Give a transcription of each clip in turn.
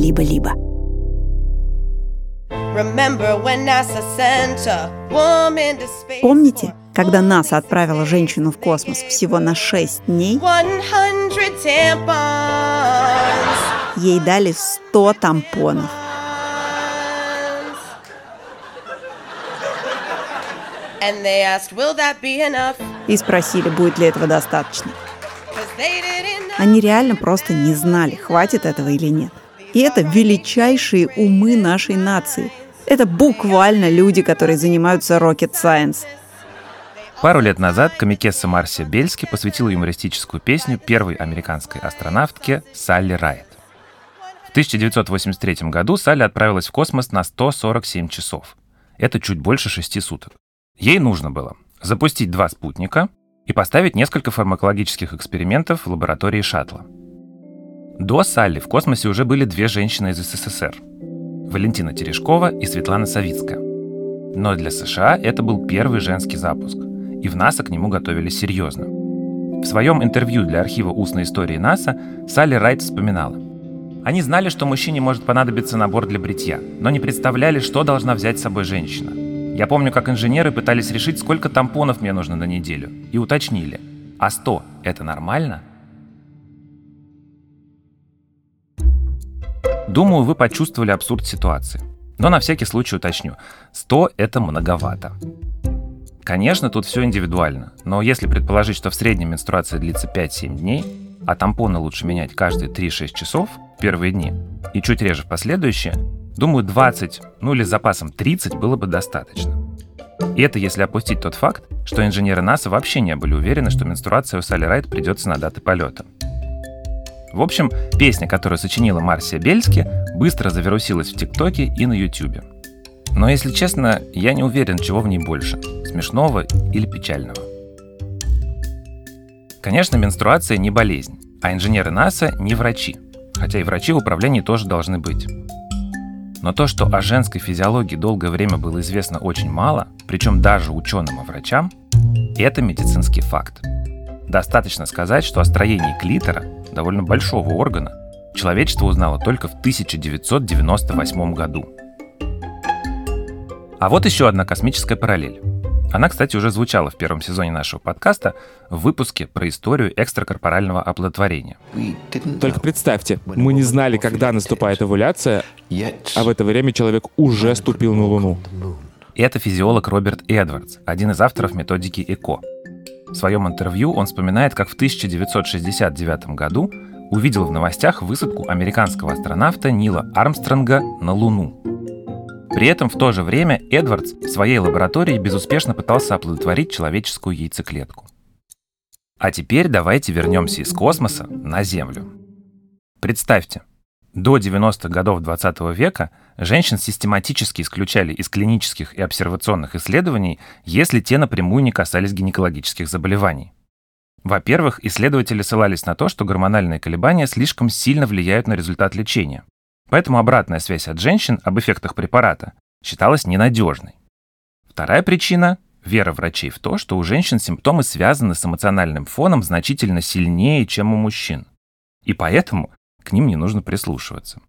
либо-либо. Помните, когда НАСА отправила женщину в космос всего на 6 дней? Ей дали 100 тампонов. И спросили, будет ли этого достаточно. Они реально просто не знали, хватит этого или нет. И это величайшие умы нашей нации. Это буквально люди, которые занимаются rocket science. Пару лет назад комикесса Марсия Бельски посвятила юмористическую песню первой американской астронавтке Салли Райт. В 1983 году Салли отправилась в космос на 147 часов. Это чуть больше шести суток. Ей нужно было запустить два спутника и поставить несколько фармакологических экспериментов в лаборатории шаттла. До Салли в космосе уже были две женщины из СССР – Валентина Терешкова и Светлана Савицкая. Но для США это был первый женский запуск, и в НАСА к нему готовились серьезно. В своем интервью для архива устной истории НАСА Салли Райт вспоминала. Они знали, что мужчине может понадобиться набор для бритья, но не представляли, что должна взять с собой женщина. Я помню, как инженеры пытались решить, сколько тампонов мне нужно на неделю, и уточнили. А 100 – это нормально? Думаю, вы почувствовали абсурд ситуации. Но на всякий случай уточню. 100 – это многовато. Конечно, тут все индивидуально, но если предположить, что в среднем менструация длится 5-7 дней, а тампоны лучше менять каждые 3-6 часов в первые дни и чуть реже в последующие, Думаю, 20, ну или с запасом 30 было бы достаточно. И это если опустить тот факт, что инженеры НАСА вообще не были уверены, что менструация у Салли Райт придется на даты полета. В общем, песня, которую сочинила Марсия Бельски, быстро завирусилась в ТикТоке и на Ютубе. Но, если честно, я не уверен, чего в ней больше – смешного или печального. Конечно, менструация не болезнь, а инженеры НАСА не врачи, хотя и врачи в управлении тоже должны быть. Но то, что о женской физиологии долгое время было известно очень мало, причем даже ученым и врачам, это медицинский факт. Достаточно сказать, что о строении клитора, довольно большого органа, человечество узнало только в 1998 году. А вот еще одна космическая параллель. Она, кстати, уже звучала в первом сезоне нашего подкаста в выпуске про историю экстракорпорального оплодотворения. Только представьте, мы не знали, когда наступает овуляция, а в это время человек уже ступил на Луну. Это физиолог Роберт Эдвардс, один из авторов методики ЭКО. В своем интервью он вспоминает, как в 1969 году увидел в новостях высадку американского астронавта Нила Армстронга на Луну. При этом в то же время Эдвардс в своей лаборатории безуспешно пытался оплодотворить человеческую яйцеклетку. А теперь давайте вернемся из космоса на Землю. Представьте, до 90-х годов 20 века женщин систематически исключали из клинических и обсервационных исследований, если те напрямую не касались гинекологических заболеваний. Во-первых, исследователи ссылались на то, что гормональные колебания слишком сильно влияют на результат лечения. Поэтому обратная связь от женщин об эффектах препарата считалась ненадежной. Вторая причина – вера врачей в то, что у женщин симптомы связаны с эмоциональным фоном значительно сильнее, чем у мужчин. И поэтому к ним не нужно прислушиваться.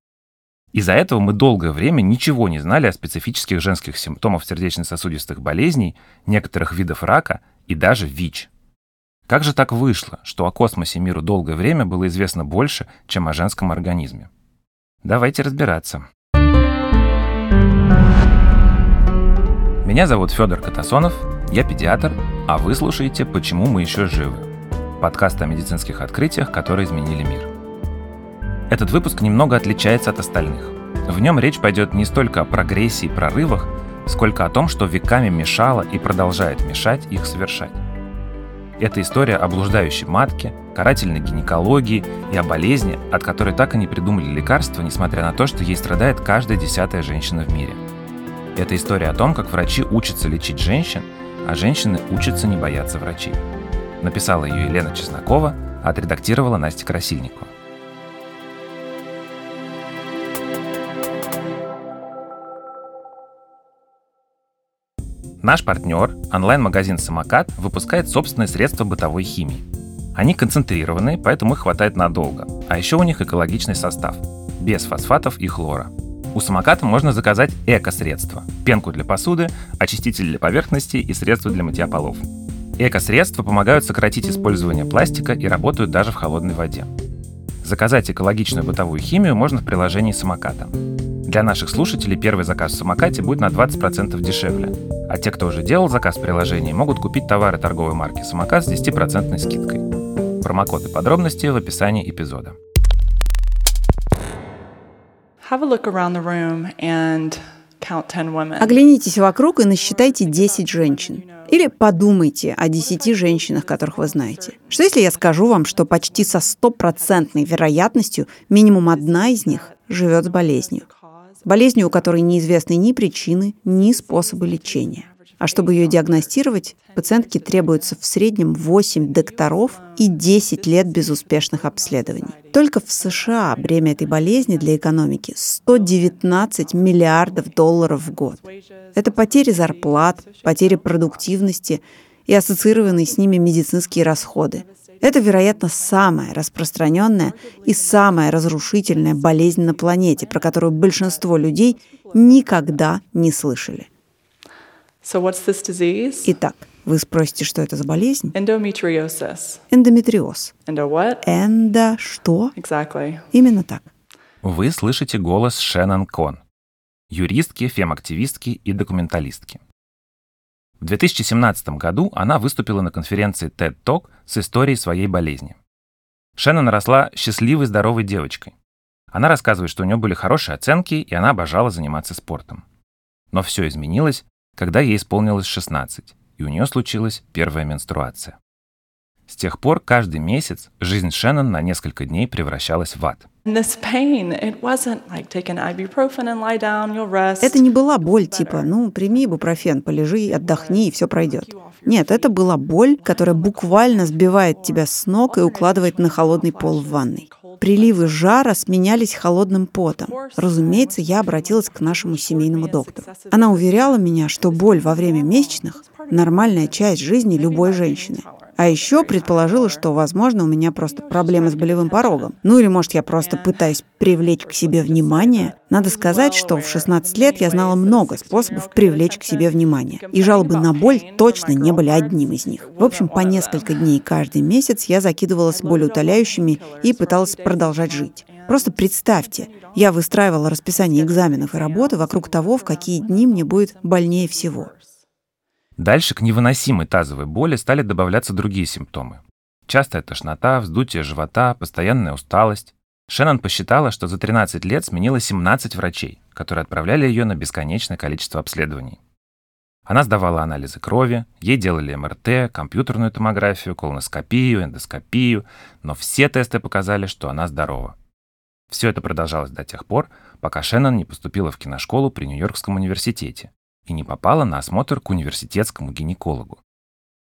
Из-за этого мы долгое время ничего не знали о специфических женских симптомах сердечно-сосудистых болезней, некоторых видов рака и даже ВИЧ. Как же так вышло, что о космосе миру долгое время было известно больше, чем о женском организме? Давайте разбираться. Меня зовут Федор Катасонов, я педиатр, а вы слушаете «Почему мы еще живы» подкаст о медицинских открытиях, которые изменили мир. Этот выпуск немного отличается от остальных. В нем речь пойдет не столько о прогрессии и прорывах, сколько о том, что веками мешало и продолжает мешать их совершать. Это история о блуждающей матке, карательной гинекологии и о болезни, от которой так и не придумали лекарства, несмотря на то, что ей страдает каждая десятая женщина в мире. Это история о том, как врачи учатся лечить женщин, а женщины учатся не бояться врачей. Написала ее Елена Чеснокова, отредактировала Настя Красильникова. Наш партнер, онлайн-магазин «Самокат», выпускает собственные средства бытовой химии. Они концентрированные, поэтому их хватает надолго. А еще у них экологичный состав. без фосфатов и хлора. У самоката можно заказать эко-средства – пенку для посуды, очиститель для поверхности и средства для мытья полов. Эко-средства помогают сократить использование пластика и работают даже в холодной воде. Заказать экологичную бытовую химию можно в приложении самоката. Для наших слушателей первый заказ в самокате будет на 20% дешевле, а те, кто уже делал заказ в приложении, могут купить товары торговой марки «Самокат» с 10% скидкой. Промокод и подробности в описании эпизода. Have a look around the room and Оглянитесь вокруг и насчитайте 10 женщин. Или подумайте о 10 женщинах, которых вы знаете. Что если я скажу вам, что почти со стопроцентной вероятностью минимум одна из них живет с болезнью? Болезнью, у которой неизвестны ни причины, ни способы лечения. А чтобы ее диагностировать, пациентке требуется в среднем 8 докторов и 10 лет безуспешных обследований. Только в США бремя этой болезни для экономики 119 миллиардов долларов в год. Это потери зарплат, потери продуктивности и ассоциированные с ними медицинские расходы. Это, вероятно, самая распространенная и самая разрушительная болезнь на планете, про которую большинство людей никогда не слышали. Итак, вы спросите, что это за болезнь? Эндометриоз. Эндо что? Exactly. Именно так. Вы слышите голос Шеннон Кон, юристки, фем-активистки и документалистки. В 2017 году она выступила на конференции TED Talk с историей своей болезни. Шеннон росла счастливой, здоровой девочкой. Она рассказывает, что у нее были хорошие оценки, и она обожала заниматься спортом. Но все изменилось, когда ей исполнилось 16, и у нее случилась первая менструация. С тех пор каждый месяц жизнь Шеннон на несколько дней превращалась в ад. Это не была боль типа, ну, прими ибупрофен, полежи, отдохни, и все пройдет. Нет, это была боль, которая буквально сбивает тебя с ног и укладывает на холодный пол в ванной приливы жара сменялись холодным потом. Разумеется, я обратилась к нашему семейному доктору. Она уверяла меня, что боль во время месячных – нормальная часть жизни любой женщины. А еще предположила, что, возможно, у меня просто проблемы с болевым порогом. Ну или, может, я просто пытаюсь привлечь к себе внимание. Надо сказать, что в 16 лет я знала много способов привлечь к себе внимание. И жалобы на боль точно не были одним из них. В общем, по несколько дней каждый месяц я закидывалась болеутоляющими и пыталась продолжать жить. Просто представьте, я выстраивала расписание экзаменов и работы вокруг того, в какие дни мне будет больнее всего. Дальше к невыносимой тазовой боли стали добавляться другие симптомы. Частая тошнота, вздутие живота, постоянная усталость. Шеннон посчитала, что за 13 лет сменила 17 врачей, которые отправляли ее на бесконечное количество обследований. Она сдавала анализы крови, ей делали МРТ, компьютерную томографию, колоноскопию, эндоскопию, но все тесты показали, что она здорова. Все это продолжалось до тех пор, пока Шеннон не поступила в киношколу при Нью-Йоркском университете, и не попала на осмотр к университетскому гинекологу.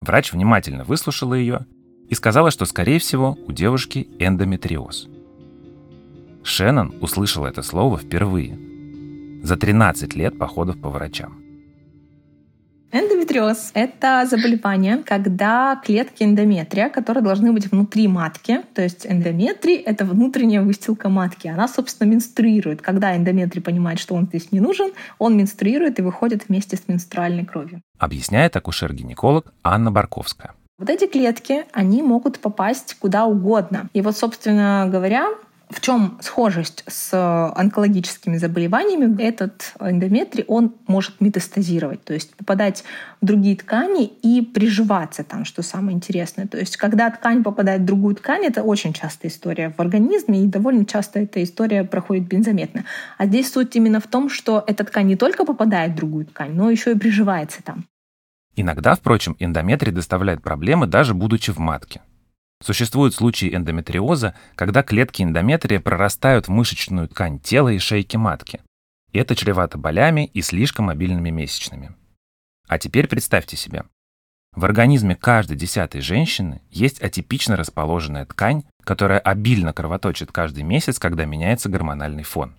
Врач внимательно выслушала ее и сказала, что, скорее всего, у девушки эндометриоз. Шеннон услышала это слово впервые за 13 лет походов по врачам. Эндометриоз — это заболевание, когда клетки эндометрия, которые должны быть внутри матки, то есть эндометрий — это внутренняя выстилка матки, она, собственно, менструирует. Когда эндометрий понимает, что он здесь не нужен, он менструирует и выходит вместе с менструальной кровью. Объясняет акушер-гинеколог Анна Барковская. Вот эти клетки, они могут попасть куда угодно. И вот, собственно говоря, в чем схожесть с онкологическими заболеваниями? Этот эндометрий, он может метастазировать, то есть попадать в другие ткани и приживаться там, что самое интересное. То есть когда ткань попадает в другую ткань, это очень частая история в организме, и довольно часто эта история проходит незаметно. А здесь суть именно в том, что эта ткань не только попадает в другую ткань, но еще и приживается там. Иногда, впрочем, эндометрий доставляет проблемы, даже будучи в матке. Существуют случаи эндометриоза, когда клетки эндометрия прорастают в мышечную ткань тела и шейки матки. И это чревато болями и слишком мобильными месячными. А теперь представьте себе. В организме каждой десятой женщины есть атипично расположенная ткань, которая обильно кровоточит каждый месяц, когда меняется гормональный фон.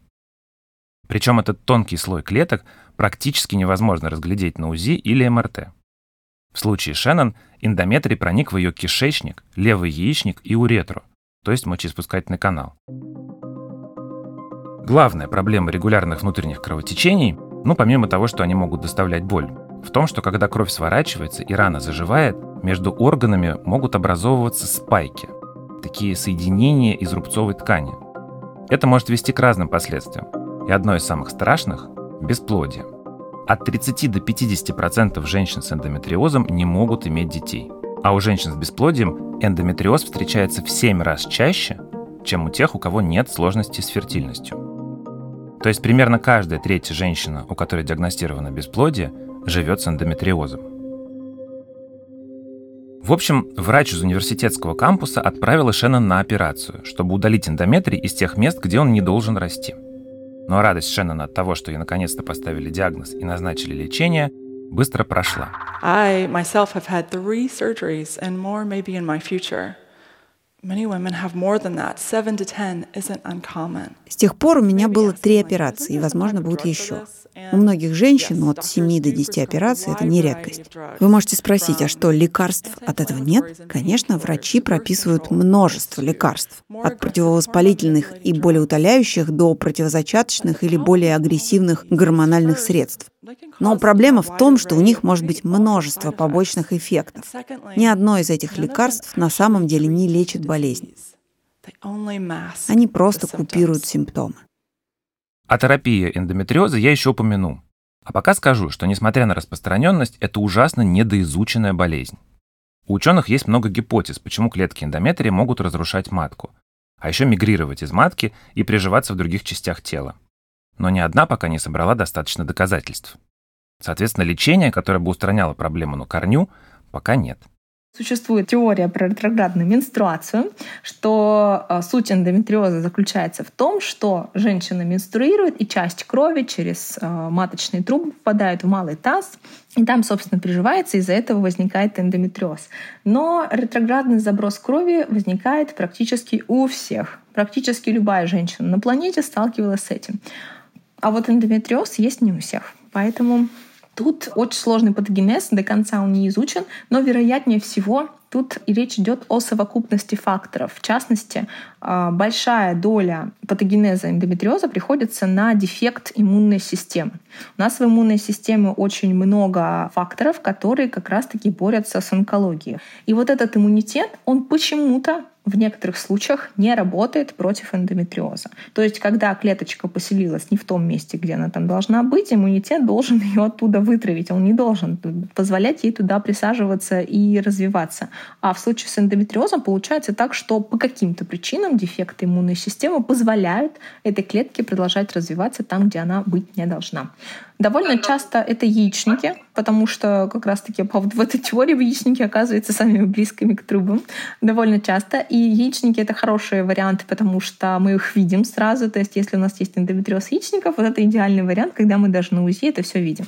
Причем этот тонкий слой клеток практически невозможно разглядеть на УЗИ или МРТ. В случае Шеннон эндометрий проник в ее кишечник, левый яичник и уретру, то есть мочеиспускательный канал. Главная проблема регулярных внутренних кровотечений, ну помимо того, что они могут доставлять боль, в том, что когда кровь сворачивается и рана заживает, между органами могут образовываться спайки, такие соединения из рубцовой ткани. Это может вести к разным последствиям. И одно из самых страшных – бесплодие. От 30 до 50% женщин с эндометриозом не могут иметь детей. А у женщин с бесплодием эндометриоз встречается в 7 раз чаще, чем у тех, у кого нет сложностей с фертильностью. То есть примерно каждая третья женщина, у которой диагностировано бесплодие, живет с эндометриозом. В общем, врач из университетского кампуса отправил Шеннон на операцию, чтобы удалить эндометрий из тех мест, где он не должен расти. Но радость Шеннона от того, что ей наконец-то поставили диагноз и назначили лечение, быстро прошла. I myself have had three surgeries and more maybe in my future. Many women have more than that. Seven to ten isn't uncommon. С тех пор у меня было три операции, и, возможно, будут еще. У многих женщин от 7 до 10 операций это не редкость. Вы можете спросить, а что, лекарств от этого нет? Конечно, врачи прописывают множество лекарств. От противовоспалительных и болеутоляющих до противозачаточных или более агрессивных гормональных средств. Но проблема в том, что у них может быть множество побочных эффектов. Ни одно из этих лекарств на самом деле не лечит болезнь. Они просто купируют симптомы. О терапии эндометриоза я еще упомяну. А пока скажу, что несмотря на распространенность, это ужасно недоизученная болезнь. У ученых есть много гипотез, почему клетки эндометрия могут разрушать матку, а еще мигрировать из матки и приживаться в других частях тела. Но ни одна пока не собрала достаточно доказательств. Соответственно, лечения, которое бы устраняло проблему на корню, пока нет. Существует теория про ретроградную менструацию, что э, суть эндометриоза заключается в том, что женщина менструирует, и часть крови через э, маточные трубы попадает в малый таз, и там, собственно, приживается, из-за этого возникает эндометриоз. Но ретроградный заброс крови возникает практически у всех. Практически любая женщина на планете сталкивалась с этим. А вот эндометриоз есть не у всех. Поэтому Тут очень сложный патогенез, до конца он не изучен, но вероятнее всего Тут и речь идет о совокупности факторов. В частности, а, большая доля патогенеза эндометриоза приходится на дефект иммунной системы. У нас в иммунной системе очень много факторов, которые как раз-таки борются с онкологией. И вот этот иммунитет, он почему-то в некоторых случаях не работает против эндометриоза. То есть, когда клеточка поселилась не в том месте, где она там должна быть, иммунитет должен ее оттуда вытравить. Он не должен позволять ей туда присаживаться и развиваться. А в случае с эндометриозом получается так, что по каким-то причинам дефекты иммунной системы позволяют этой клетке продолжать развиваться там, где она быть не должна. Довольно часто это яичники, потому что как раз-таки в этой теории яичники оказываются самыми близкими к трубам довольно часто. И яичники — это хорошие варианты, потому что мы их видим сразу. То есть если у нас есть эндометриоз яичников, вот это идеальный вариант, когда мы даже на УЗИ это все видим.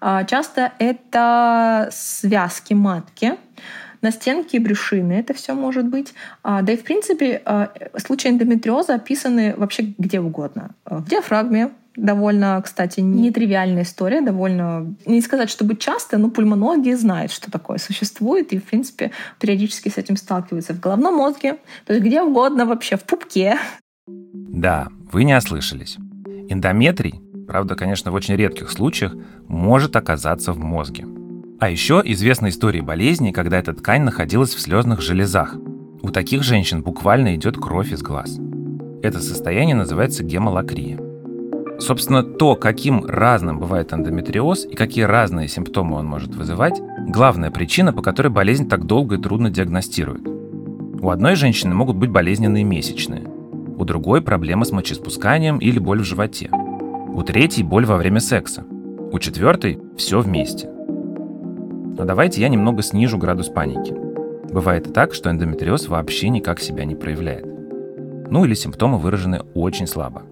А, часто это связки матки, на стенке брюшины это все может быть. А, да и, в принципе, а, случаи эндометриоза описаны вообще где угодно. В диафрагме, довольно, кстати, нетривиальная история, довольно, не сказать, чтобы часто, но пульмонологи знают, что такое существует, и, в принципе, периодически с этим сталкиваются в головном мозге, то есть где угодно вообще, в пупке. Да, вы не ослышались. Эндометрий, правда, конечно, в очень редких случаях, может оказаться в мозге. А еще известны истории болезни, когда эта ткань находилась в слезных железах. У таких женщин буквально идет кровь из глаз. Это состояние называется гемолакрия. Собственно, то, каким разным бывает эндометриоз и какие разные симптомы он может вызывать, главная причина, по которой болезнь так долго и трудно диагностируют. У одной женщины могут быть болезненные месячные, у другой проблемы с мочеиспусканием или боль в животе, у третьей боль во время секса, у четвертой все вместе. Но давайте я немного снижу градус паники. Бывает и так, что эндометриоз вообще никак себя не проявляет. Ну или симптомы выражены очень слабо.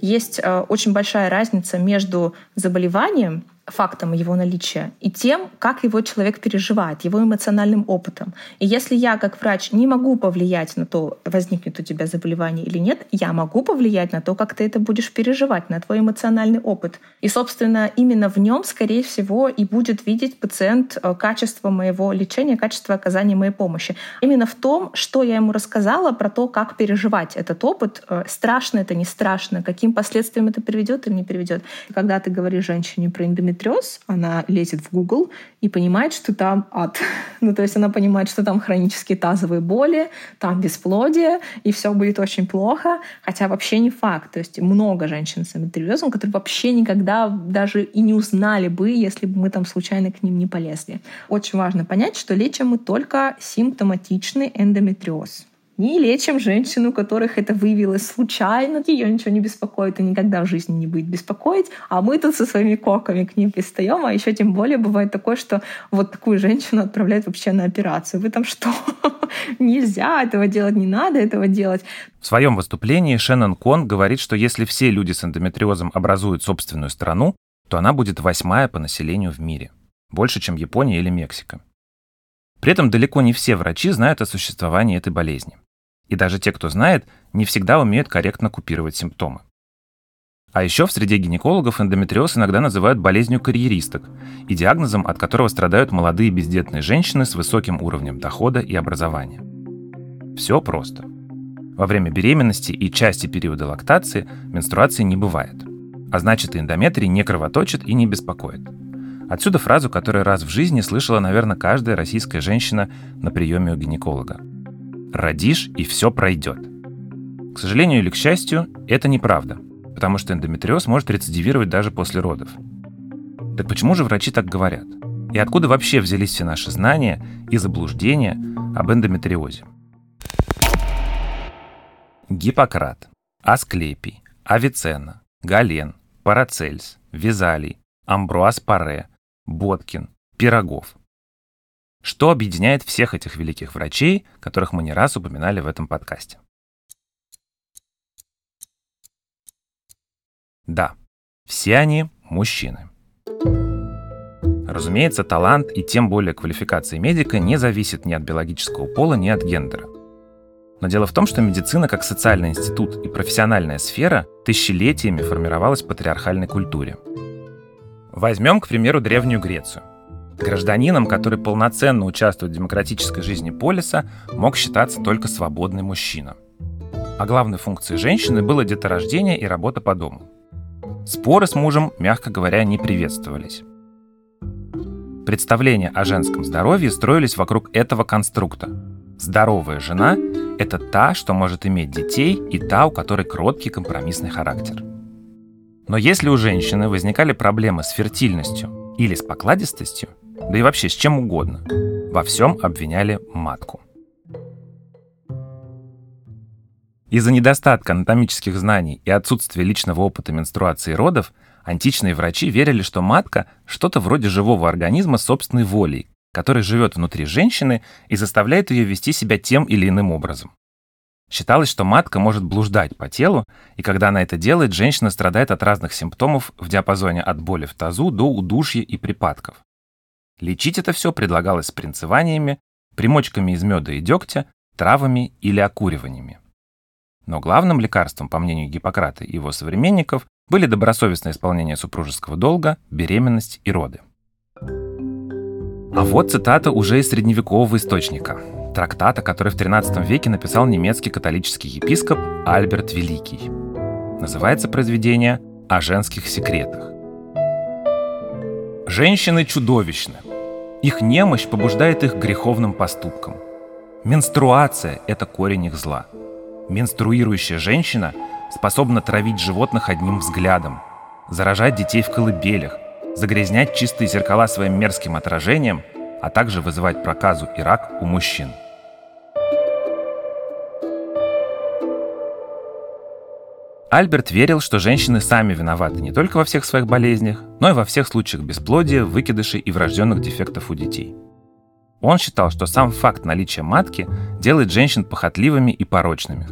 Есть э, очень большая разница между заболеванием фактом его наличия и тем, как его человек переживает, его эмоциональным опытом. И если я, как врач, не могу повлиять на то, возникнет у тебя заболевание или нет, я могу повлиять на то, как ты это будешь переживать, на твой эмоциональный опыт. И, собственно, именно в нем, скорее всего, и будет видеть пациент э, качество моего лечения, качество оказания моей помощи. Именно в том, что я ему рассказала про то, как переживать этот опыт, э, страшно это, не страшно, каким последствиям это приведет или не приведет. Когда ты говоришь женщине про эндометриоз, эндометриоз, она лезет в Google и понимает, что там ад. ну, то есть она понимает, что там хронические тазовые боли, там бесплодие, и все будет очень плохо, хотя вообще не факт. То есть много женщин с эндометриозом, которые вообще никогда даже и не узнали бы, если бы мы там случайно к ним не полезли. Очень важно понять, что лечим мы только симптоматичный эндометриоз не лечим женщину, которых это выявилось случайно, ее ничего не беспокоит и никогда в жизни не будет беспокоить, а мы тут со своими коками к ним пристаем, а еще тем более бывает такое, что вот такую женщину отправляют вообще на операцию. Вы там что? Нельзя этого делать, не надо этого делать. В своем выступлении Шеннон Кон говорит, что если все люди с эндометриозом образуют собственную страну, то она будет восьмая по населению в мире. Больше, чем Япония или Мексика. При этом далеко не все врачи знают о существовании этой болезни. И даже те, кто знает, не всегда умеют корректно купировать симптомы. А еще в среде гинекологов эндометриоз иногда называют болезнью карьеристок и диагнозом, от которого страдают молодые бездетные женщины с высоким уровнем дохода и образования. Все просто. Во время беременности и части периода лактации менструации не бывает. А значит, эндометрий не кровоточит и не беспокоит. Отсюда фразу, которую раз в жизни слышала, наверное, каждая российская женщина на приеме у гинеколога – родишь и все пройдет. К сожалению или к счастью, это неправда, потому что эндометриоз может рецидивировать даже после родов. Так почему же врачи так говорят? И откуда вообще взялись все наши знания и заблуждения об эндометриозе? Гиппократ, Асклепий, Авиценна, Гален, Парацельс, Визалий, Амбруаз Паре, Боткин, Пирогов – что объединяет всех этих великих врачей, которых мы не раз упоминали в этом подкасте? Да, все они мужчины. Разумеется, талант и тем более квалификация медика не зависит ни от биологического пола, ни от гендера. Но дело в том, что медицина как социальный институт и профессиональная сфера тысячелетиями формировалась в патриархальной культуре. Возьмем, к примеру, Древнюю Грецию. Гражданином, который полноценно участвует в демократической жизни полиса, мог считаться только свободный мужчина. А главной функцией женщины было деторождение и работа по дому. Споры с мужем, мягко говоря, не приветствовались. Представления о женском здоровье строились вокруг этого конструкта. Здоровая жена – это та, что может иметь детей, и та, у которой кроткий компромиссный характер. Но если у женщины возникали проблемы с фертильностью или с покладистостью, да и вообще с чем угодно. Во всем обвиняли матку. Из-за недостатка анатомических знаний и отсутствия личного опыта менструации и родов, античные врачи верили, что матка – что-то вроде живого организма собственной волей, который живет внутри женщины и заставляет ее вести себя тем или иным образом. Считалось, что матка может блуждать по телу, и когда она это делает, женщина страдает от разных симптомов в диапазоне от боли в тазу до удушья и припадков. Лечить это все предлагалось спринцеваниями, примочками из меда и дегтя, травами или окуриваниями. Но главным лекарством, по мнению Гиппократа и его современников, были добросовестное исполнение супружеского долга, беременность и роды. А вот цитата уже из средневекового источника, трактата, который в XIII веке написал немецкий католический епископ Альберт Великий. Называется произведение «О женских секретах». Женщины чудовищны. Их немощь побуждает их греховным поступкам. Менструация – это корень их зла. Менструирующая женщина способна травить животных одним взглядом, заражать детей в колыбелях, загрязнять чистые зеркала своим мерзким отражением, а также вызывать проказу и рак у мужчин – Альберт верил, что женщины сами виноваты не только во всех своих болезнях, но и во всех случаях бесплодия, выкидышей и врожденных дефектов у детей. Он считал, что сам факт наличия матки делает женщин похотливыми и порочными.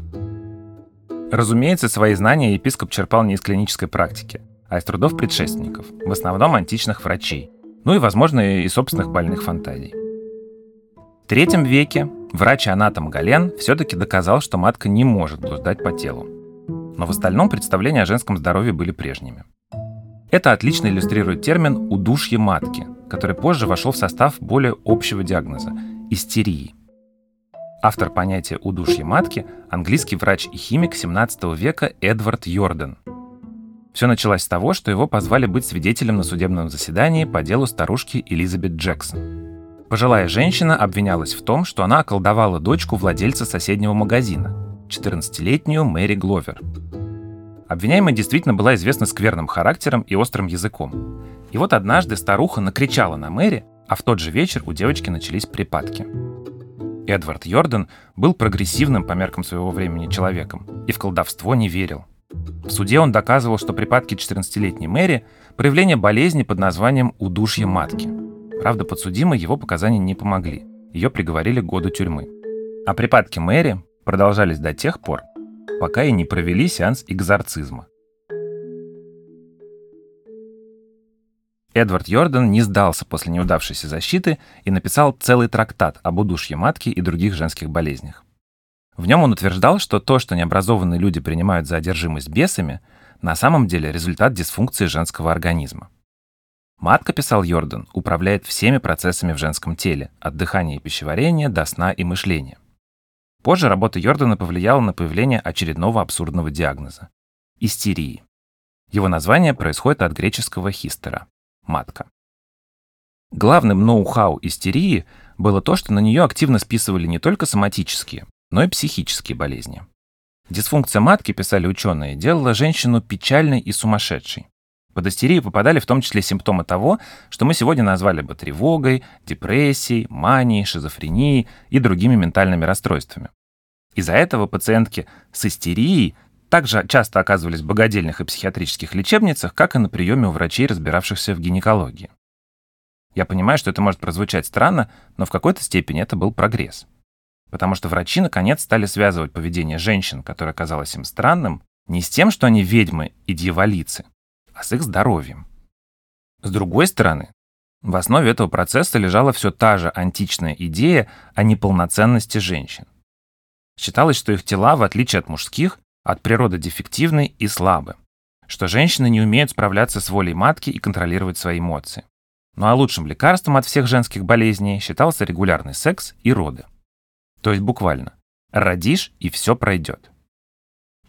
Разумеется, свои знания епископ черпал не из клинической практики, а из трудов предшественников, в основном античных врачей, ну и, возможно, и собственных больных фантазий. В третьем веке врач-анатом Гален все-таки доказал, что матка не может блуждать по телу. Но в остальном представления о женском здоровье были прежними. Это отлично иллюстрирует термин «удушье матки», который позже вошел в состав более общего диагноза – истерии. Автор понятия «удушье матки» – английский врач и химик 17 века Эдвард Йордан. Все началось с того, что его позвали быть свидетелем на судебном заседании по делу старушки Элизабет Джексон. Пожилая женщина обвинялась в том, что она околдовала дочку владельца соседнего магазина, 14-летнюю Мэри Гловер. Обвиняемая действительно была известна скверным характером и острым языком. И вот однажды старуха накричала на Мэри, а в тот же вечер у девочки начались припадки. Эдвард Йордан был прогрессивным по меркам своего времени человеком и в колдовство не верил. В суде он доказывал, что припадки 14-летней Мэри – проявление болезни под названием удушье матки. Правда, подсудимой его показания не помогли. Ее приговорили к году тюрьмы. А припадки Мэри продолжались до тех пор, пока и не провели сеанс экзорцизма. Эдвард Йордан не сдался после неудавшейся защиты и написал целый трактат об удушье матки и других женских болезнях. В нем он утверждал, что то, что необразованные люди принимают за одержимость бесами, на самом деле результат дисфункции женского организма. Матка, писал Йордан, управляет всеми процессами в женском теле, от дыхания и пищеварения до сна и мышления. Позже работа Йордана повлияла на появление очередного абсурдного диагноза – истерии. Его название происходит от греческого хистера – матка. Главным ноу-хау истерии было то, что на нее активно списывали не только соматические, но и психические болезни. Дисфункция матки, писали ученые, делала женщину печальной и сумасшедшей. Под истерию попадали в том числе симптомы того, что мы сегодня назвали бы тревогой, депрессией, манией, шизофренией и другими ментальными расстройствами. Из-за этого пациентки с истерией также часто оказывались в богадельных и психиатрических лечебницах, как и на приеме у врачей, разбиравшихся в гинекологии. Я понимаю, что это может прозвучать странно, но в какой-то степени это был прогресс. Потому что врачи наконец стали связывать поведение женщин, которое казалось им странным, не с тем, что они ведьмы и дьяволицы, а с их здоровьем. С другой стороны, в основе этого процесса лежала все та же античная идея о неполноценности женщин. Считалось, что их тела, в отличие от мужских, от природы дефективны и слабы, что женщины не умеют справляться с волей матки и контролировать свои эмоции. Ну а лучшим лекарством от всех женских болезней считался регулярный секс и роды. То есть буквально «родишь, и все пройдет».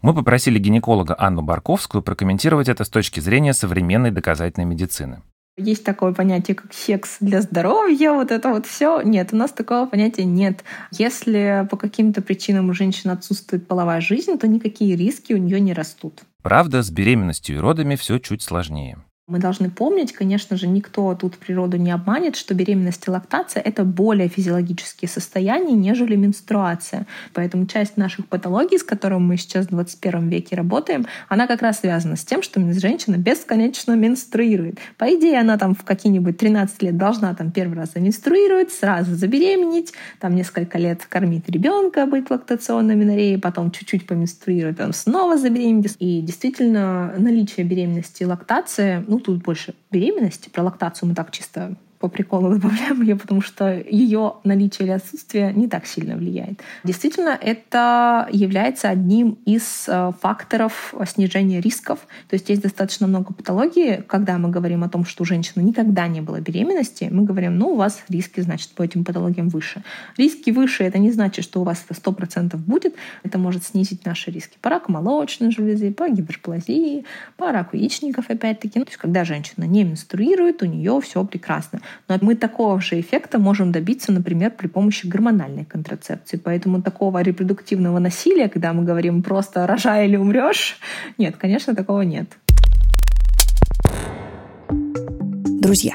Мы попросили гинеколога Анну Барковскую прокомментировать это с точки зрения современной доказательной медицины. Есть такое понятие, как секс для здоровья, вот это вот все. Нет, у нас такого понятия нет. Если по каким-то причинам у женщины отсутствует половая жизнь, то никакие риски у нее не растут. Правда, с беременностью и родами все чуть сложнее. Мы должны помнить, конечно же, никто тут природу не обманет, что беременность и лактация — это более физиологические состояния, нежели менструация. Поэтому часть наших патологий, с которыми мы сейчас в 21 веке работаем, она как раз связана с тем, что женщина бесконечно менструирует. По идее, она там в какие-нибудь 13 лет должна там первый раз заменструировать, сразу забеременеть, там несколько лет кормить ребенка, быть лактационной минореей, потом чуть-чуть поменструировать, потом снова забеременеть. И действительно, наличие беременности и лактации ну, тут больше беременности. Про лактацию мы так чисто по приколу добавляем ее, потому что ее наличие или отсутствие не так сильно влияет. Действительно, это является одним из э, факторов снижения рисков. То есть есть достаточно много патологий. Когда мы говорим о том, что у женщины никогда не было беременности, мы говорим, ну, у вас риски, значит, по этим патологиям выше. Риски выше — это не значит, что у вас это 100% будет. Это может снизить наши риски по раку молочной железы, по гиперплазии, по раку яичников, опять-таки. Ну, то есть когда женщина не менструирует, у нее все прекрасно. Но мы такого же эффекта можем добиться, например, при помощи гормональной контрацепции. Поэтому такого репродуктивного насилия, когда мы говорим просто «рожай или умрешь», нет, конечно, такого нет. Друзья,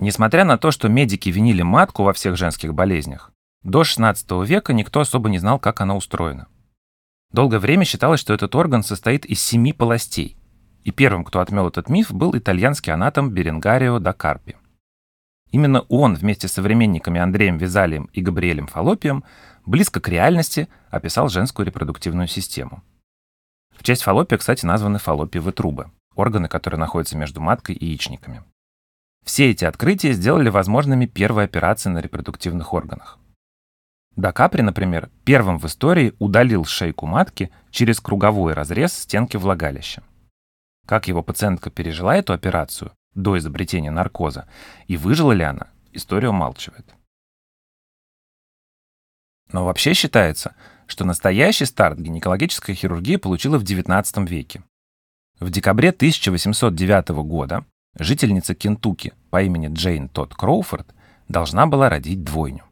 Несмотря на то, что медики винили матку во всех женских болезнях, до 16 века никто особо не знал, как она устроена. Долгое время считалось, что этот орган состоит из семи полостей, и первым, кто отмел этот миф, был итальянский анатом Беренгарио да Карпи. Именно он вместе с современниками Андреем Визалием и Габриэлем Фаллопием близко к реальности описал женскую репродуктивную систему. В честь фаллопия, кстати, названы фаллопиевые трубы, органы, которые находятся между маткой и яичниками. Все эти открытия сделали возможными первые операции на репродуктивных органах. Дакапри, например, первым в истории удалил шейку матки через круговой разрез стенки влагалища. Как его пациентка пережила эту операцию до изобретения наркоза и выжила ли она, история умалчивает. Но вообще считается, что настоящий старт гинекологическая хирургия получила в XIX веке. В декабре 1809 года жительница Кентукки по имени Джейн Тодд Кроуфорд должна была родить двойню.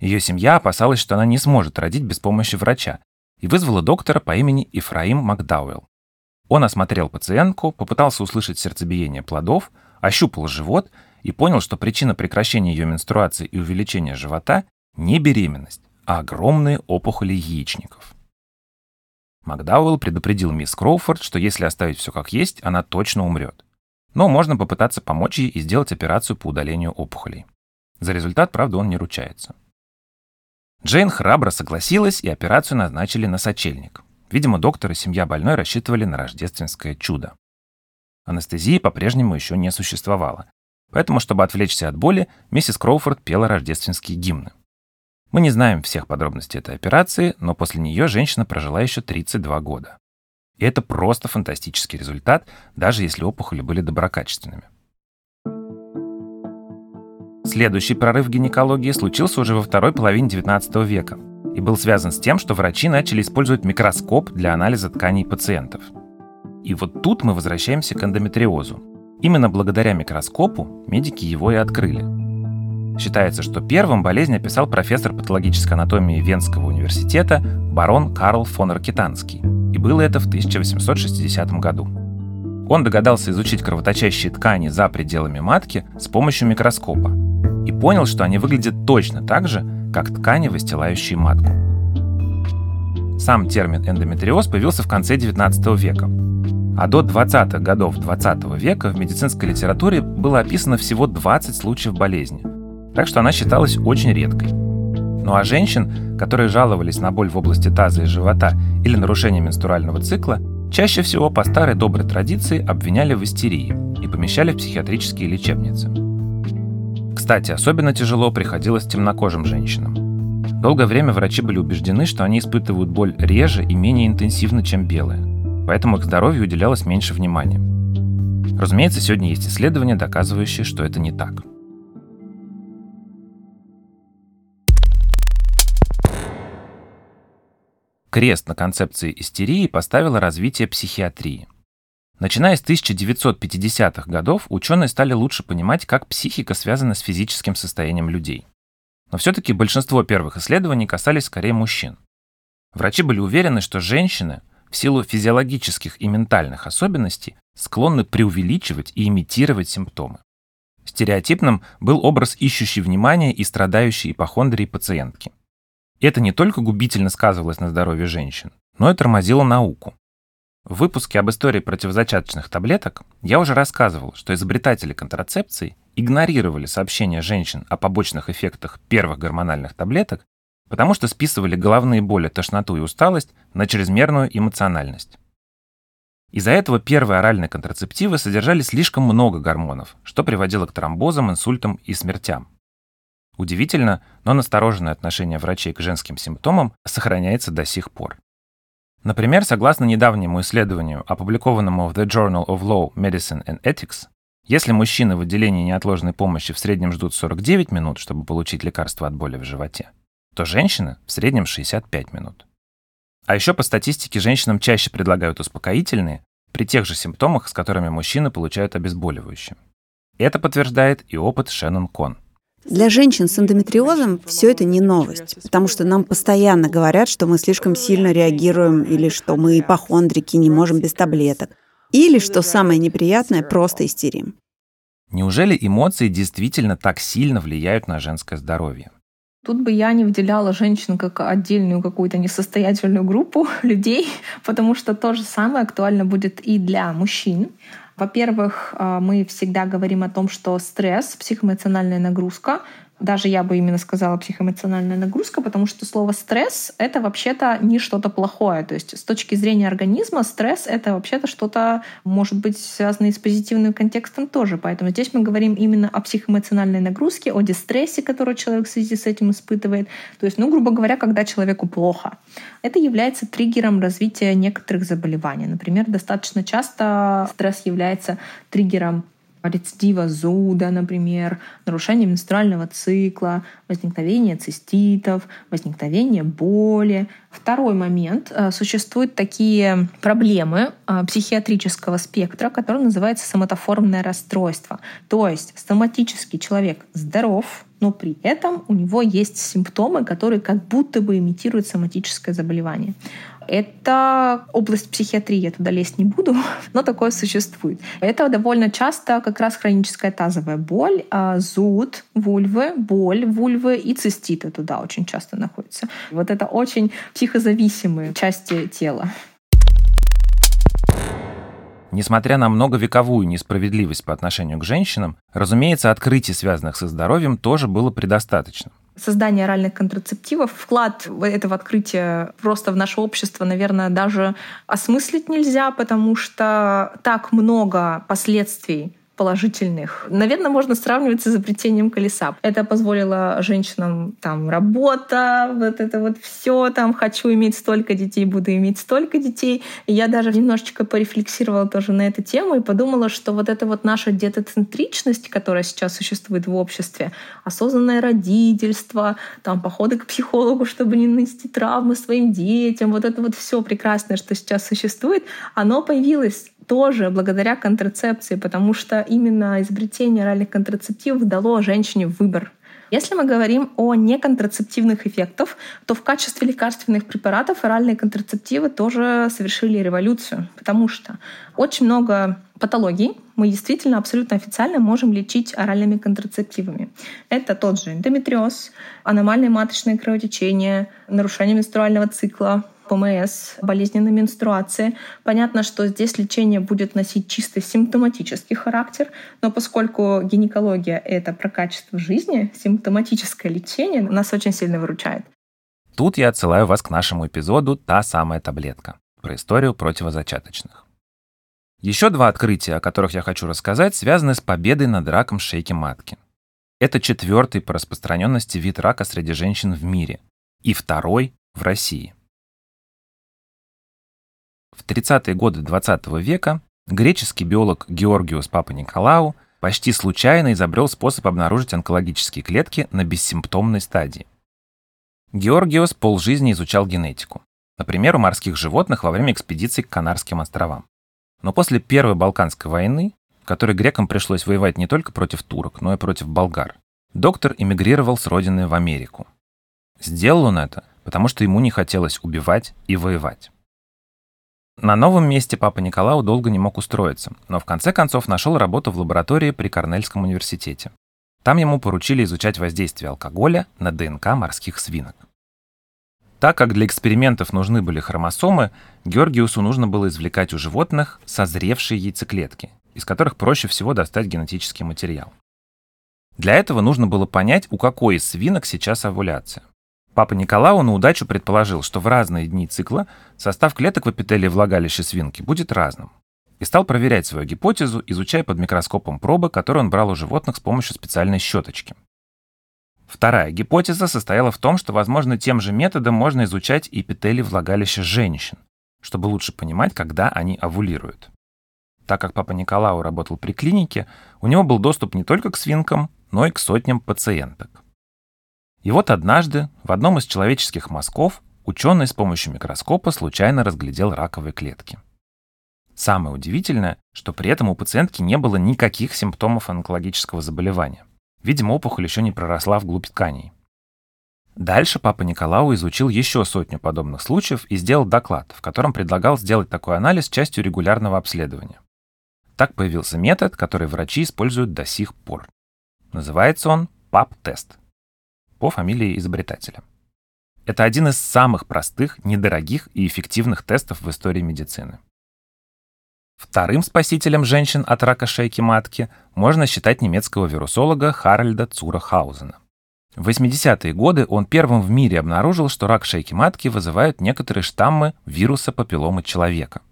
Ее семья опасалась, что она не сможет родить без помощи врача, и вызвала доктора по имени Ифраим Макдауэлл. Он осмотрел пациентку, попытался услышать сердцебиение плодов, ощупал живот и понял, что причина прекращения ее менструации и увеличения живота не беременность, а огромные опухоли яичников. Макдауэлл предупредил мисс Кроуфорд, что если оставить все как есть, она точно умрет но можно попытаться помочь ей и сделать операцию по удалению опухолей. За результат, правда, он не ручается. Джейн храбро согласилась, и операцию назначили на сочельник. Видимо, доктор и семья больной рассчитывали на рождественское чудо. Анестезии по-прежнему еще не существовало, поэтому, чтобы отвлечься от боли, миссис Кроуфорд пела рождественские гимны. Мы не знаем всех подробностей этой операции, но после нее женщина прожила еще 32 года. И это просто фантастический результат, даже если опухоли были доброкачественными. Следующий прорыв гинекологии случился уже во второй половине XIX века и был связан с тем, что врачи начали использовать микроскоп для анализа тканей пациентов. И вот тут мы возвращаемся к эндометриозу. Именно благодаря микроскопу медики его и открыли. Считается, что первым болезнь описал профессор патологической анатомии Венского университета барон Карл фон Ракитанский – и было это в 1860 году. Он догадался изучить кровоточащие ткани за пределами матки с помощью микроскопа и понял, что они выглядят точно так же, как ткани, выстилающие матку. Сам термин эндометриоз появился в конце XIX века, а до 20-х годов 20 века в медицинской литературе было описано всего 20 случаев болезни, так что она считалась очень редкой. Ну а женщин, которые жаловались на боль в области таза и живота или нарушение менструального цикла, чаще всего по старой доброй традиции обвиняли в истерии и помещали в психиатрические лечебницы. Кстати, особенно тяжело приходилось темнокожим женщинам. Долгое время врачи были убеждены, что они испытывают боль реже и менее интенсивно, чем белые, поэтому их здоровью уделялось меньше внимания. Разумеется, сегодня есть исследования, доказывающие, что это не так. Крест на концепции истерии поставило развитие психиатрии. Начиная с 1950-х годов, ученые стали лучше понимать, как психика связана с физическим состоянием людей. Но все-таки большинство первых исследований касались скорее мужчин. Врачи были уверены, что женщины в силу физиологических и ментальных особенностей склонны преувеличивать и имитировать симптомы. Стереотипным был образ ищущей внимания и страдающей ипохондрией пациентки – это не только губительно сказывалось на здоровье женщин, но и тормозило науку. В выпуске об истории противозачаточных таблеток я уже рассказывал, что изобретатели контрацепции игнорировали сообщения женщин о побочных эффектах первых гормональных таблеток, потому что списывали головные боли, тошноту и усталость на чрезмерную эмоциональность. Из-за этого первые оральные контрацептивы содержали слишком много гормонов, что приводило к тромбозам, инсультам и смертям. Удивительно, но настороженное отношение врачей к женским симптомам сохраняется до сих пор. Например, согласно недавнему исследованию, опубликованному в The Journal of Law, Medicine and Ethics, если мужчины в отделении неотложной помощи в среднем ждут 49 минут, чтобы получить лекарство от боли в животе, то женщины в среднем 65 минут. А еще по статистике женщинам чаще предлагают успокоительные при тех же симптомах, с которыми мужчины получают обезболивающие. Это подтверждает и опыт Шеннон Кон. Для женщин с эндометриозом все это не новость, потому что нам постоянно говорят, что мы слишком сильно реагируем или что мы ипохондрики, не можем без таблеток. Или, что самое неприятное, просто истерим. Неужели эмоции действительно так сильно влияют на женское здоровье? Тут бы я не выделяла женщин как отдельную какую-то несостоятельную группу людей, потому что то же самое актуально будет и для мужчин. Во-первых, а, мы всегда говорим о том, что стресс, психоэмоциональная нагрузка даже я бы именно сказала психоэмоциональная нагрузка, потому что слово стресс — это вообще-то не что-то плохое. То есть с точки зрения организма стресс — это вообще-то что-то, может быть, связанное с позитивным контекстом тоже. Поэтому здесь мы говорим именно о психоэмоциональной нагрузке, о дистрессе, который человек в связи с этим испытывает. То есть, ну, грубо говоря, когда человеку плохо. Это является триггером развития некоторых заболеваний. Например, достаточно часто стресс является триггером рецидива зуда, например, нарушение менструального цикла, возникновение циститов, возникновение боли. Второй момент. Э, существуют такие проблемы э, психиатрического спектра, которые называются соматоформное расстройство. То есть соматический человек здоров, но при этом у него есть симптомы, которые как будто бы имитируют соматическое заболевание. Это область психиатрии, я туда лезть не буду, но такое существует. Это довольно часто как раз хроническая тазовая боль, а, зуд вульвы, боль вульвы и циститы туда очень часто находятся. Вот это очень психозависимые части тела. Несмотря на многовековую несправедливость по отношению к женщинам, разумеется, открытий, связанных со здоровьем, тоже было предостаточно. Создание оральных контрацептивов, вклад этого открытия просто в наше общество, наверное, даже осмыслить нельзя, потому что так много последствий положительных. Наверное, можно сравнивать с изобретением колеса. Это позволило женщинам там работа, вот это вот все там хочу иметь столько детей, буду иметь столько детей. И я даже немножечко порефлексировала тоже на эту тему и подумала, что вот эта вот наша детоцентричность, которая сейчас существует в обществе, осознанное родительство, там походы к психологу, чтобы не нанести травмы своим детям, вот это вот все прекрасное, что сейчас существует, оно появилось тоже благодаря контрацепции, потому что именно изобретение оральных контрацептивов дало женщине выбор. Если мы говорим о неконтрацептивных эффектах, то в качестве лекарственных препаратов оральные контрацептивы тоже совершили революцию, потому что очень много патологий мы действительно абсолютно официально можем лечить оральными контрацептивами. Это тот же эндометриоз, аномальное маточное кровотечение, нарушение менструального цикла, ПМС, болезненной менструации. Понятно, что здесь лечение будет носить чисто симптоматический характер, но поскольку гинекология — это про качество жизни, симптоматическое лечение нас очень сильно выручает. Тут я отсылаю вас к нашему эпизоду «Та самая таблетка» про историю противозачаточных. Еще два открытия, о которых я хочу рассказать, связаны с победой над раком шейки матки. Это четвертый по распространенности вид рака среди женщин в мире и второй в России. В 30-е годы 20 века греческий биолог Георгиус Папа Николау почти случайно изобрел способ обнаружить онкологические клетки на бессимптомной стадии. Георгиус полжизни изучал генетику, например, у морских животных во время экспедиций к Канарским островам. Но после Первой Балканской войны, в которой грекам пришлось воевать не только против турок, но и против болгар, доктор эмигрировал с родины в Америку. Сделал он это, потому что ему не хотелось убивать и воевать. На новом месте папа Николау долго не мог устроиться, но в конце концов нашел работу в лаборатории при Корнельском университете. Там ему поручили изучать воздействие алкоголя на ДНК морских свинок. Так как для экспериментов нужны были хромосомы, Георгиусу нужно было извлекать у животных созревшие яйцеклетки, из которых проще всего достать генетический материал. Для этого нужно было понять, у какой из свинок сейчас овуляция. Папа Николау на удачу предположил, что в разные дни цикла состав клеток в эпителии влагалища свинки будет разным. И стал проверять свою гипотезу, изучая под микроскопом пробы, которые он брал у животных с помощью специальной щеточки. Вторая гипотеза состояла в том, что, возможно, тем же методом можно изучать эпители влагалища женщин, чтобы лучше понимать, когда они овулируют. Так как папа Николау работал при клинике, у него был доступ не только к свинкам, но и к сотням пациенток. И вот однажды в одном из человеческих мазков ученый с помощью микроскопа случайно разглядел раковые клетки. Самое удивительное, что при этом у пациентки не было никаких симптомов онкологического заболевания. Видимо, опухоль еще не проросла вглубь тканей. Дальше папа Николау изучил еще сотню подобных случаев и сделал доклад, в котором предлагал сделать такой анализ частью регулярного обследования. Так появился метод, который врачи используют до сих пор. Называется он ПАП-тест по фамилии изобретателя. Это один из самых простых, недорогих и эффективных тестов в истории медицины. Вторым спасителем женщин от рака шейки матки можно считать немецкого вирусолога Харальда Цурахаузена. В 80-е годы он первым в мире обнаружил, что рак шейки матки вызывают некоторые штаммы вируса папилломы человека.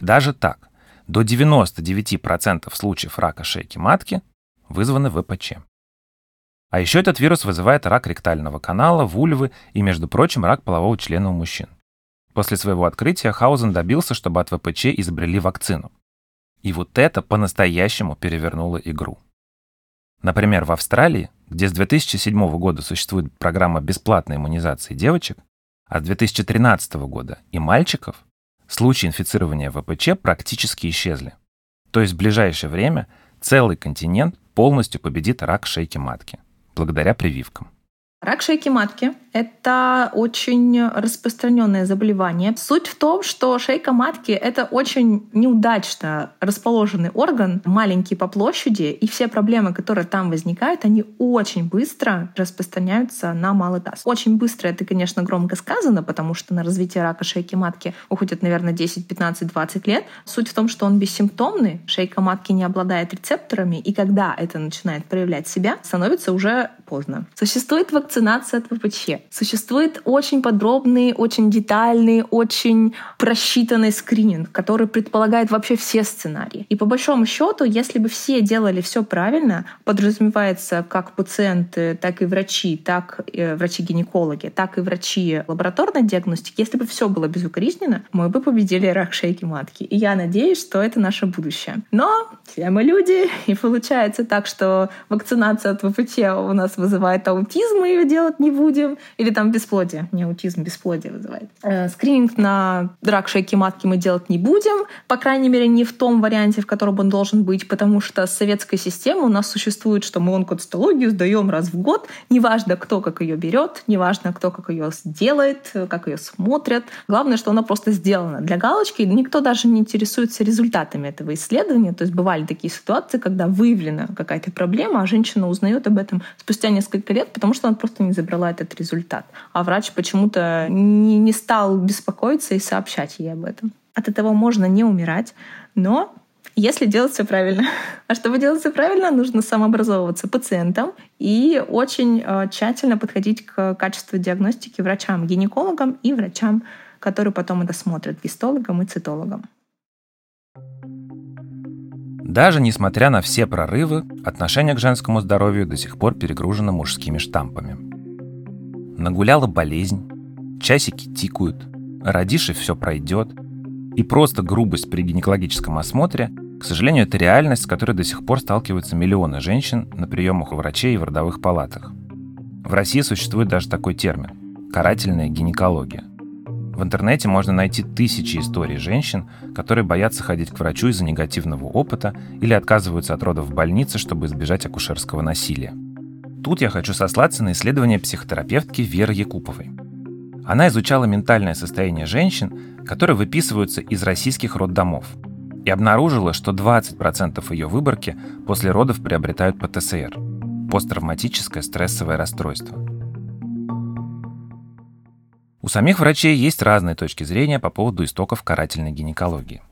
Даже так, до 99% случаев рака шейки матки вызваны ВПЧ. А еще этот вирус вызывает рак ректального канала, вульвы и, между прочим, рак полового члена у мужчин. После своего открытия Хаузен добился, чтобы от ВПЧ изобрели вакцину. И вот это по-настоящему перевернуло игру. Например, в Австралии, где с 2007 года существует программа бесплатной иммунизации девочек, а с 2013 года и мальчиков, случаи инфицирования ВПЧ практически исчезли. То есть в ближайшее время целый континент полностью победит рак шейки матки благодаря прививкам. Рак шейки матки – это очень распространенное заболевание. Суть в том, что шейка матки – это очень неудачно расположенный орган, маленький по площади, и все проблемы, которые там возникают, они очень быстро распространяются на малый таз. Очень быстро это, конечно, громко сказано, потому что на развитие рака шейки матки уходит, наверное, 10, 15, 20 лет. Суть в том, что он бессимптомный, шейка матки не обладает рецепторами, и когда это начинает проявлять себя, становится уже поздно. Существует вакцинация от ВПЧ. Существует очень подробный, очень детальный, очень просчитанный скрининг, который предполагает вообще все сценарии. И по большому счету, если бы все делали все правильно, подразумевается как пациенты, так и врачи, так и врачи-гинекологи, так и врачи лабораторной диагностики, если бы все было безукоризненно, мы бы победили рак шейки матки. И я надеюсь, что это наше будущее. Но все мы люди, и получается так, что вакцинация от ВПЧ у нас вызывает аутизм, мы ее делать не будем, или там бесплодие, не аутизм, бесплодие вызывает. Э, скрининг на рак шейки матки мы делать не будем, по крайней мере, не в том варианте, в котором он должен быть, потому что советская система у нас существует, что мы онкоцитологию сдаем раз в год, неважно, кто как ее берет, неважно, кто как ее сделает, как ее смотрят. Главное, что она просто сделана для галочки, никто даже не интересуется результатами этого исследования. То есть бывали такие ситуации, когда выявлена какая-то проблема, а женщина узнает об этом спустя несколько лет, потому что она просто не забрала этот результат. А врач почему-то не, не стал беспокоиться и сообщать ей об этом. От этого можно не умирать, но если делать все правильно. А чтобы делать все правильно, нужно самообразовываться пациентам и очень э, тщательно подходить к качеству диагностики врачам, гинекологам и врачам, которые потом это смотрят, гистологам и цитологам. Даже несмотря на все прорывы, отношение к женскому здоровью до сих пор перегружено мужскими штампами. Нагуляла болезнь, часики тикают, родишь и все пройдет. И просто грубость при гинекологическом осмотре, к сожалению, это реальность, с которой до сих пор сталкиваются миллионы женщин на приемах у врачей и в родовых палатах. В России существует даже такой термин – карательная гинекология – в интернете можно найти тысячи историй женщин, которые боятся ходить к врачу из-за негативного опыта или отказываются от родов в больнице, чтобы избежать акушерского насилия. Тут я хочу сослаться на исследование психотерапевтки Веры Якуповой. Она изучала ментальное состояние женщин, которые выписываются из российских роддомов, и обнаружила, что 20% ее выборки после родов приобретают ПТСР – посттравматическое стрессовое расстройство – у самих врачей есть разные точки зрения по поводу истоков карательной гинекологии.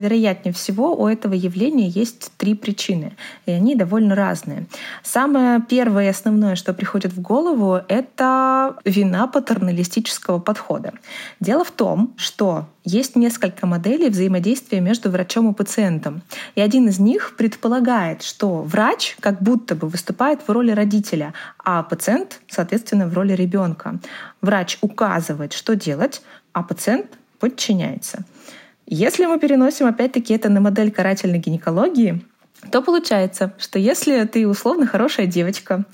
Вероятнее всего, у этого явления есть три причины, и они довольно разные. Самое первое и основное, что приходит в голову, это вина патерналистического подхода. Дело в том, что есть несколько моделей взаимодействия между врачом и пациентом. И один из них предполагает, что врач как будто бы выступает в роли родителя, а пациент, соответственно, в роли ребенка. Врач указывает, что делать, а пациент подчиняется. Если мы переносим опять-таки это на модель карательной гинекологии, то получается, что если ты условно хорошая девочка,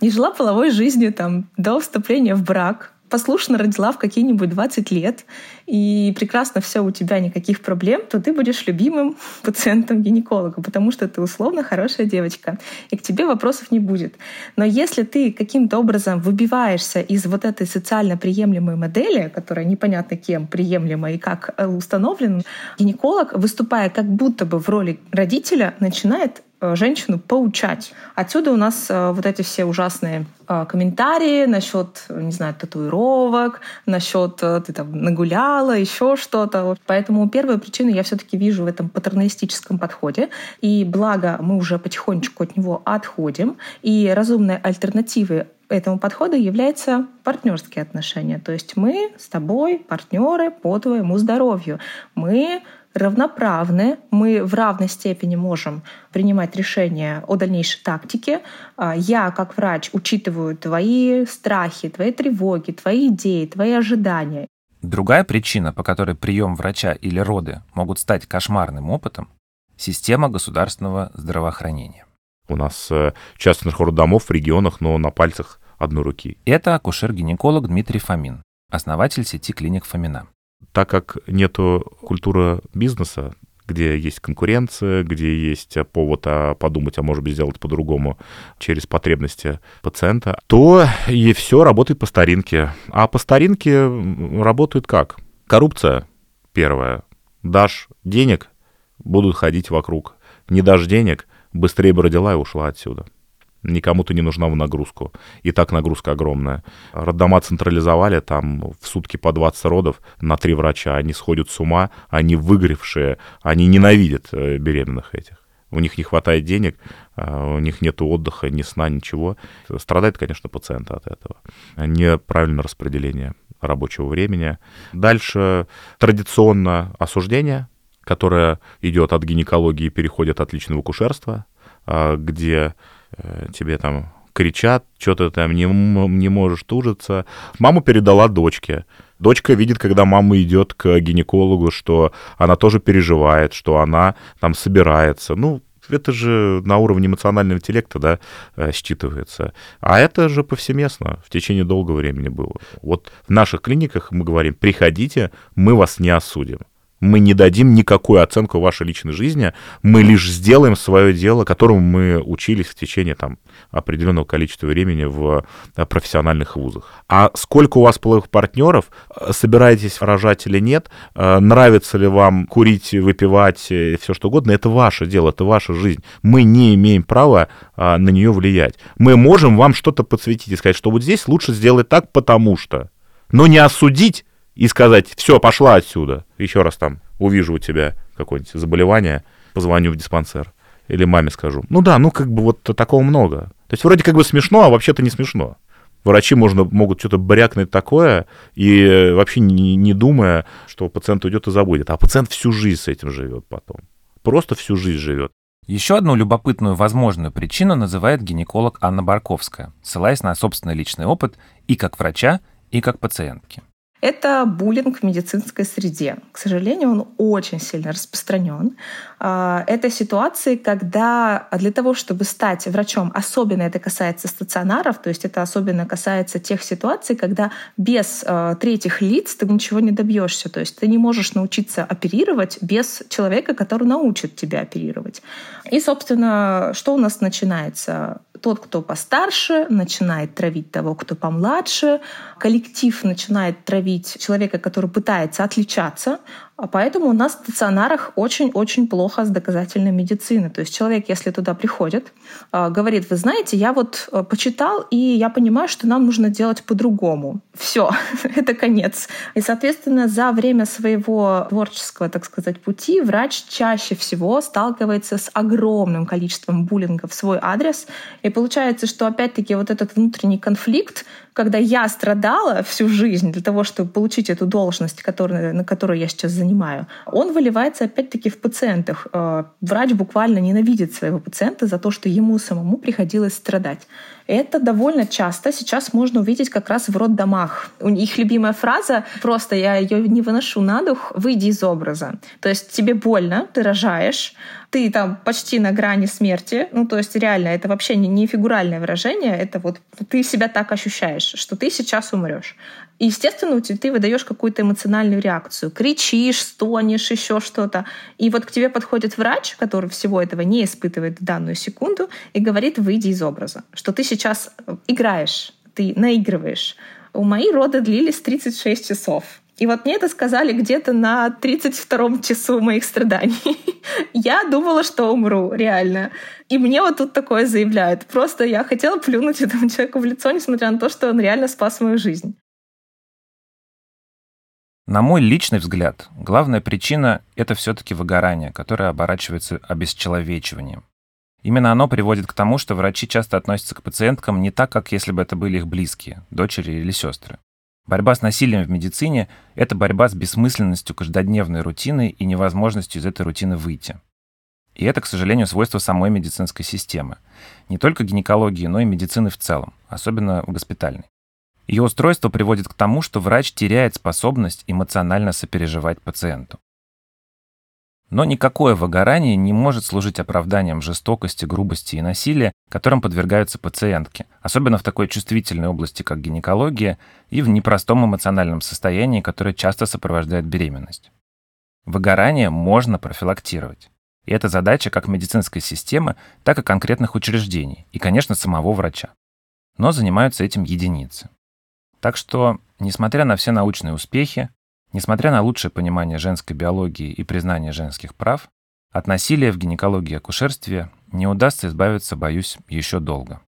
не жила половой жизнью там, до вступления в брак, послушно родила в какие-нибудь 20 лет, и прекрасно все у тебя, никаких проблем, то ты будешь любимым пациентом гинеколога, потому что ты условно хорошая девочка, и к тебе вопросов не будет. Но если ты каким-то образом выбиваешься из вот этой социально приемлемой модели, которая непонятно кем приемлема и как установлена, гинеколог, выступая как будто бы в роли родителя, начинает Э, женщину поучать. Отсюда у нас э, вот эти все ужасные э, комментарии насчет, не знаю, татуировок, насчет ты там нагуляла, еще что-то. Поэтому первую причину я все-таки вижу в этом патерналистическом подходе. И благо мы уже потихонечку от него отходим. И разумной альтернативой этому подходу является партнерские отношения. То есть мы с тобой партнеры по твоему здоровью. Мы равноправны, мы в равной степени можем принимать решения о дальнейшей тактике. А, я, как врач, учитываю твои страхи, твои тревоги, твои идеи, твои ожидания. Другая причина, по которой прием врача или роды могут стать кошмарным опытом – система государственного здравоохранения. У нас э, частных роддомов в регионах, но на пальцах одной руки. Это акушер-гинеколог Дмитрий Фомин, основатель сети клиник Фомина так как нету культуры бизнеса, где есть конкуренция, где есть повод а, подумать, а может быть сделать по-другому через потребности пациента, то и все работает по старинке. А по старинке работает как? Коррупция первая. Дашь денег, будут ходить вокруг. Не дашь денег, быстрее бы родила и ушла отсюда. Никому ты не нужна в нагрузку. И так нагрузка огромная. Роддома централизовали, там в сутки по 20 родов на три врача. Они сходят с ума, они выгоревшие, они ненавидят э, беременных этих. У них не хватает денег, а, у них нет отдыха, ни сна, ничего. Страдает, конечно, пациент от этого. Неправильное распределение рабочего времени. Дальше традиционно осуждение, которое идет от гинекологии и переходит от личного акушерства, а, где тебе там кричат, что ты там не, не можешь тужиться. Маму передала дочке. Дочка видит, когда мама идет к гинекологу, что она тоже переживает, что она там собирается. Ну, это же на уровне эмоционального интеллекта, да, э, считывается. А это же повсеместно в течение долгого времени было. Вот в наших клиниках мы говорим, приходите, мы вас не осудим мы не дадим никакую оценку вашей личной жизни, мы лишь сделаем свое дело, которому мы учились в течение там, определенного количества времени в э, профессиональных вузах. А сколько у вас половых партнеров, э, собираетесь рожать или нет, э, нравится ли вам курить, выпивать, все что угодно, это ваше дело, это ваша жизнь. Мы не имеем права на нее влиять. Мы можем вам что-то подсветить и сказать, что вот здесь лучше сделать так, потому что. Но не осудить и сказать, все, пошла отсюда. Еще раз там увижу у тебя какое-нибудь заболевание, позвоню в диспансер. Или маме скажу. Ну да, ну как бы вот такого много. То есть вроде как бы смешно, а вообще-то не смешно. Врачи можно, могут что-то брякнуть такое, и вообще не, не думая, что пациент уйдет и забудет. А пациент всю жизнь с этим живет потом. Просто всю жизнь живет. Еще одну любопытную возможную причину называет гинеколог Анна Барковская, ссылаясь на собственный личный опыт и как врача, и как пациентки. Это буллинг в медицинской среде. К сожалению, он очень сильно распространен. А, это ситуации, когда для того, чтобы стать врачом, особенно это касается стационаров, то есть это особенно касается тех ситуаций, когда без а, третьих лиц ты ничего не добьешься. То есть ты не можешь научиться оперировать без человека, который научит тебя оперировать. И, собственно, что у нас начинается? Тот, кто постарше, начинает травить того, кто помладше. Коллектив начинает травить человека, который пытается отличаться поэтому у нас в стационарах очень-очень плохо с доказательной медициной. То есть человек, если туда приходит, а, говорит, вы знаете, я вот э, почитал, и я понимаю, что нам нужно делать по-другому. Все, это конец. И, соответственно, за время своего творческого, так сказать, пути врач чаще всего сталкивается с огромным количеством буллинга в свой адрес. И получается, что опять-таки вот этот внутренний конфликт, когда я страдала всю жизнь для того, чтобы получить эту должность, которую, на которую я сейчас занимаю, он выливается опять-таки в пациентах. Э, врач буквально ненавидит своего пациента за то, что ему самому приходилось страдать. Это довольно часто сейчас можно увидеть как раз в роддомах. У них любимая фраза, просто я ее не выношу на дух, выйди из образа. То есть тебе больно, ты рожаешь, ты там почти на грани смерти, ну то есть реально это вообще не, не фигуральное выражение, это вот ты себя так ощущаешь, что ты сейчас умрешь. И, естественно, ты выдаешь какую-то эмоциональную реакцию. Кричишь, стонешь, еще что-то. И вот к тебе подходит врач, который всего этого не испытывает в данную секунду, и говорит, выйди из образа. Что ты сейчас играешь, ты наигрываешь. У мои роды длились 36 часов. И вот мне это сказали где-то на 32-м часу моих страданий. я думала, что умру, реально. И мне вот тут такое заявляют. Просто я хотела плюнуть этому человеку в лицо, несмотря на то, что он реально спас мою жизнь. На мой личный взгляд, главная причина — это все-таки выгорание, которое оборачивается обесчеловечиванием. Именно оно приводит к тому, что врачи часто относятся к пациенткам не так, как если бы это были их близкие, дочери или сестры. Борьба с насилием в медицине — это борьба с бессмысленностью каждодневной рутины и невозможностью из этой рутины выйти. И это, к сожалению, свойство самой медицинской системы. Не только гинекологии, но и медицины в целом, особенно в госпитальной. Ее устройство приводит к тому, что врач теряет способность эмоционально сопереживать пациенту. Но никакое выгорание не может служить оправданием жестокости, грубости и насилия, которым подвергаются пациентки, особенно в такой чувствительной области, как гинекология, и в непростом эмоциональном состоянии, которое часто сопровождает беременность. Выгорание можно профилактировать. И это задача как медицинской системы, так и конкретных учреждений, и, конечно, самого врача. Но занимаются этим единицы. Так что, несмотря на все научные успехи, несмотря на лучшее понимание женской биологии и признание женских прав, от насилия в гинекологии и акушерстве не удастся избавиться, боюсь, еще долго.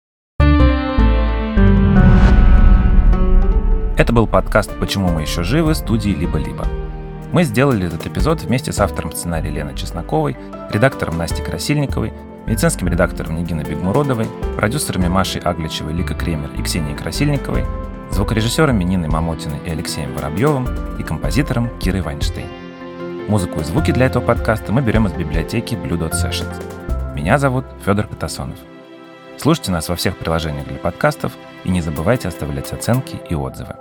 Это был подкаст «Почему мы еще живы» студии «Либо-либо». Мы сделали этот эпизод вместе с автором сценария Леной Чесноковой, редактором Настей Красильниковой, медицинским редактором Нигиной Бегмуродовой, продюсерами Машей Агличевой, Лика Кремер и Ксенией Красильниковой, звукорежиссерами Ниной Мамотиной и Алексеем Воробьевым и композитором Кирой Вайнштейн. Музыку и звуки для этого подкаста мы берем из библиотеки Blue Dot Sessions. Меня зовут Федор Катасонов. Слушайте нас во всех приложениях для подкастов и не забывайте оставлять оценки и отзывы.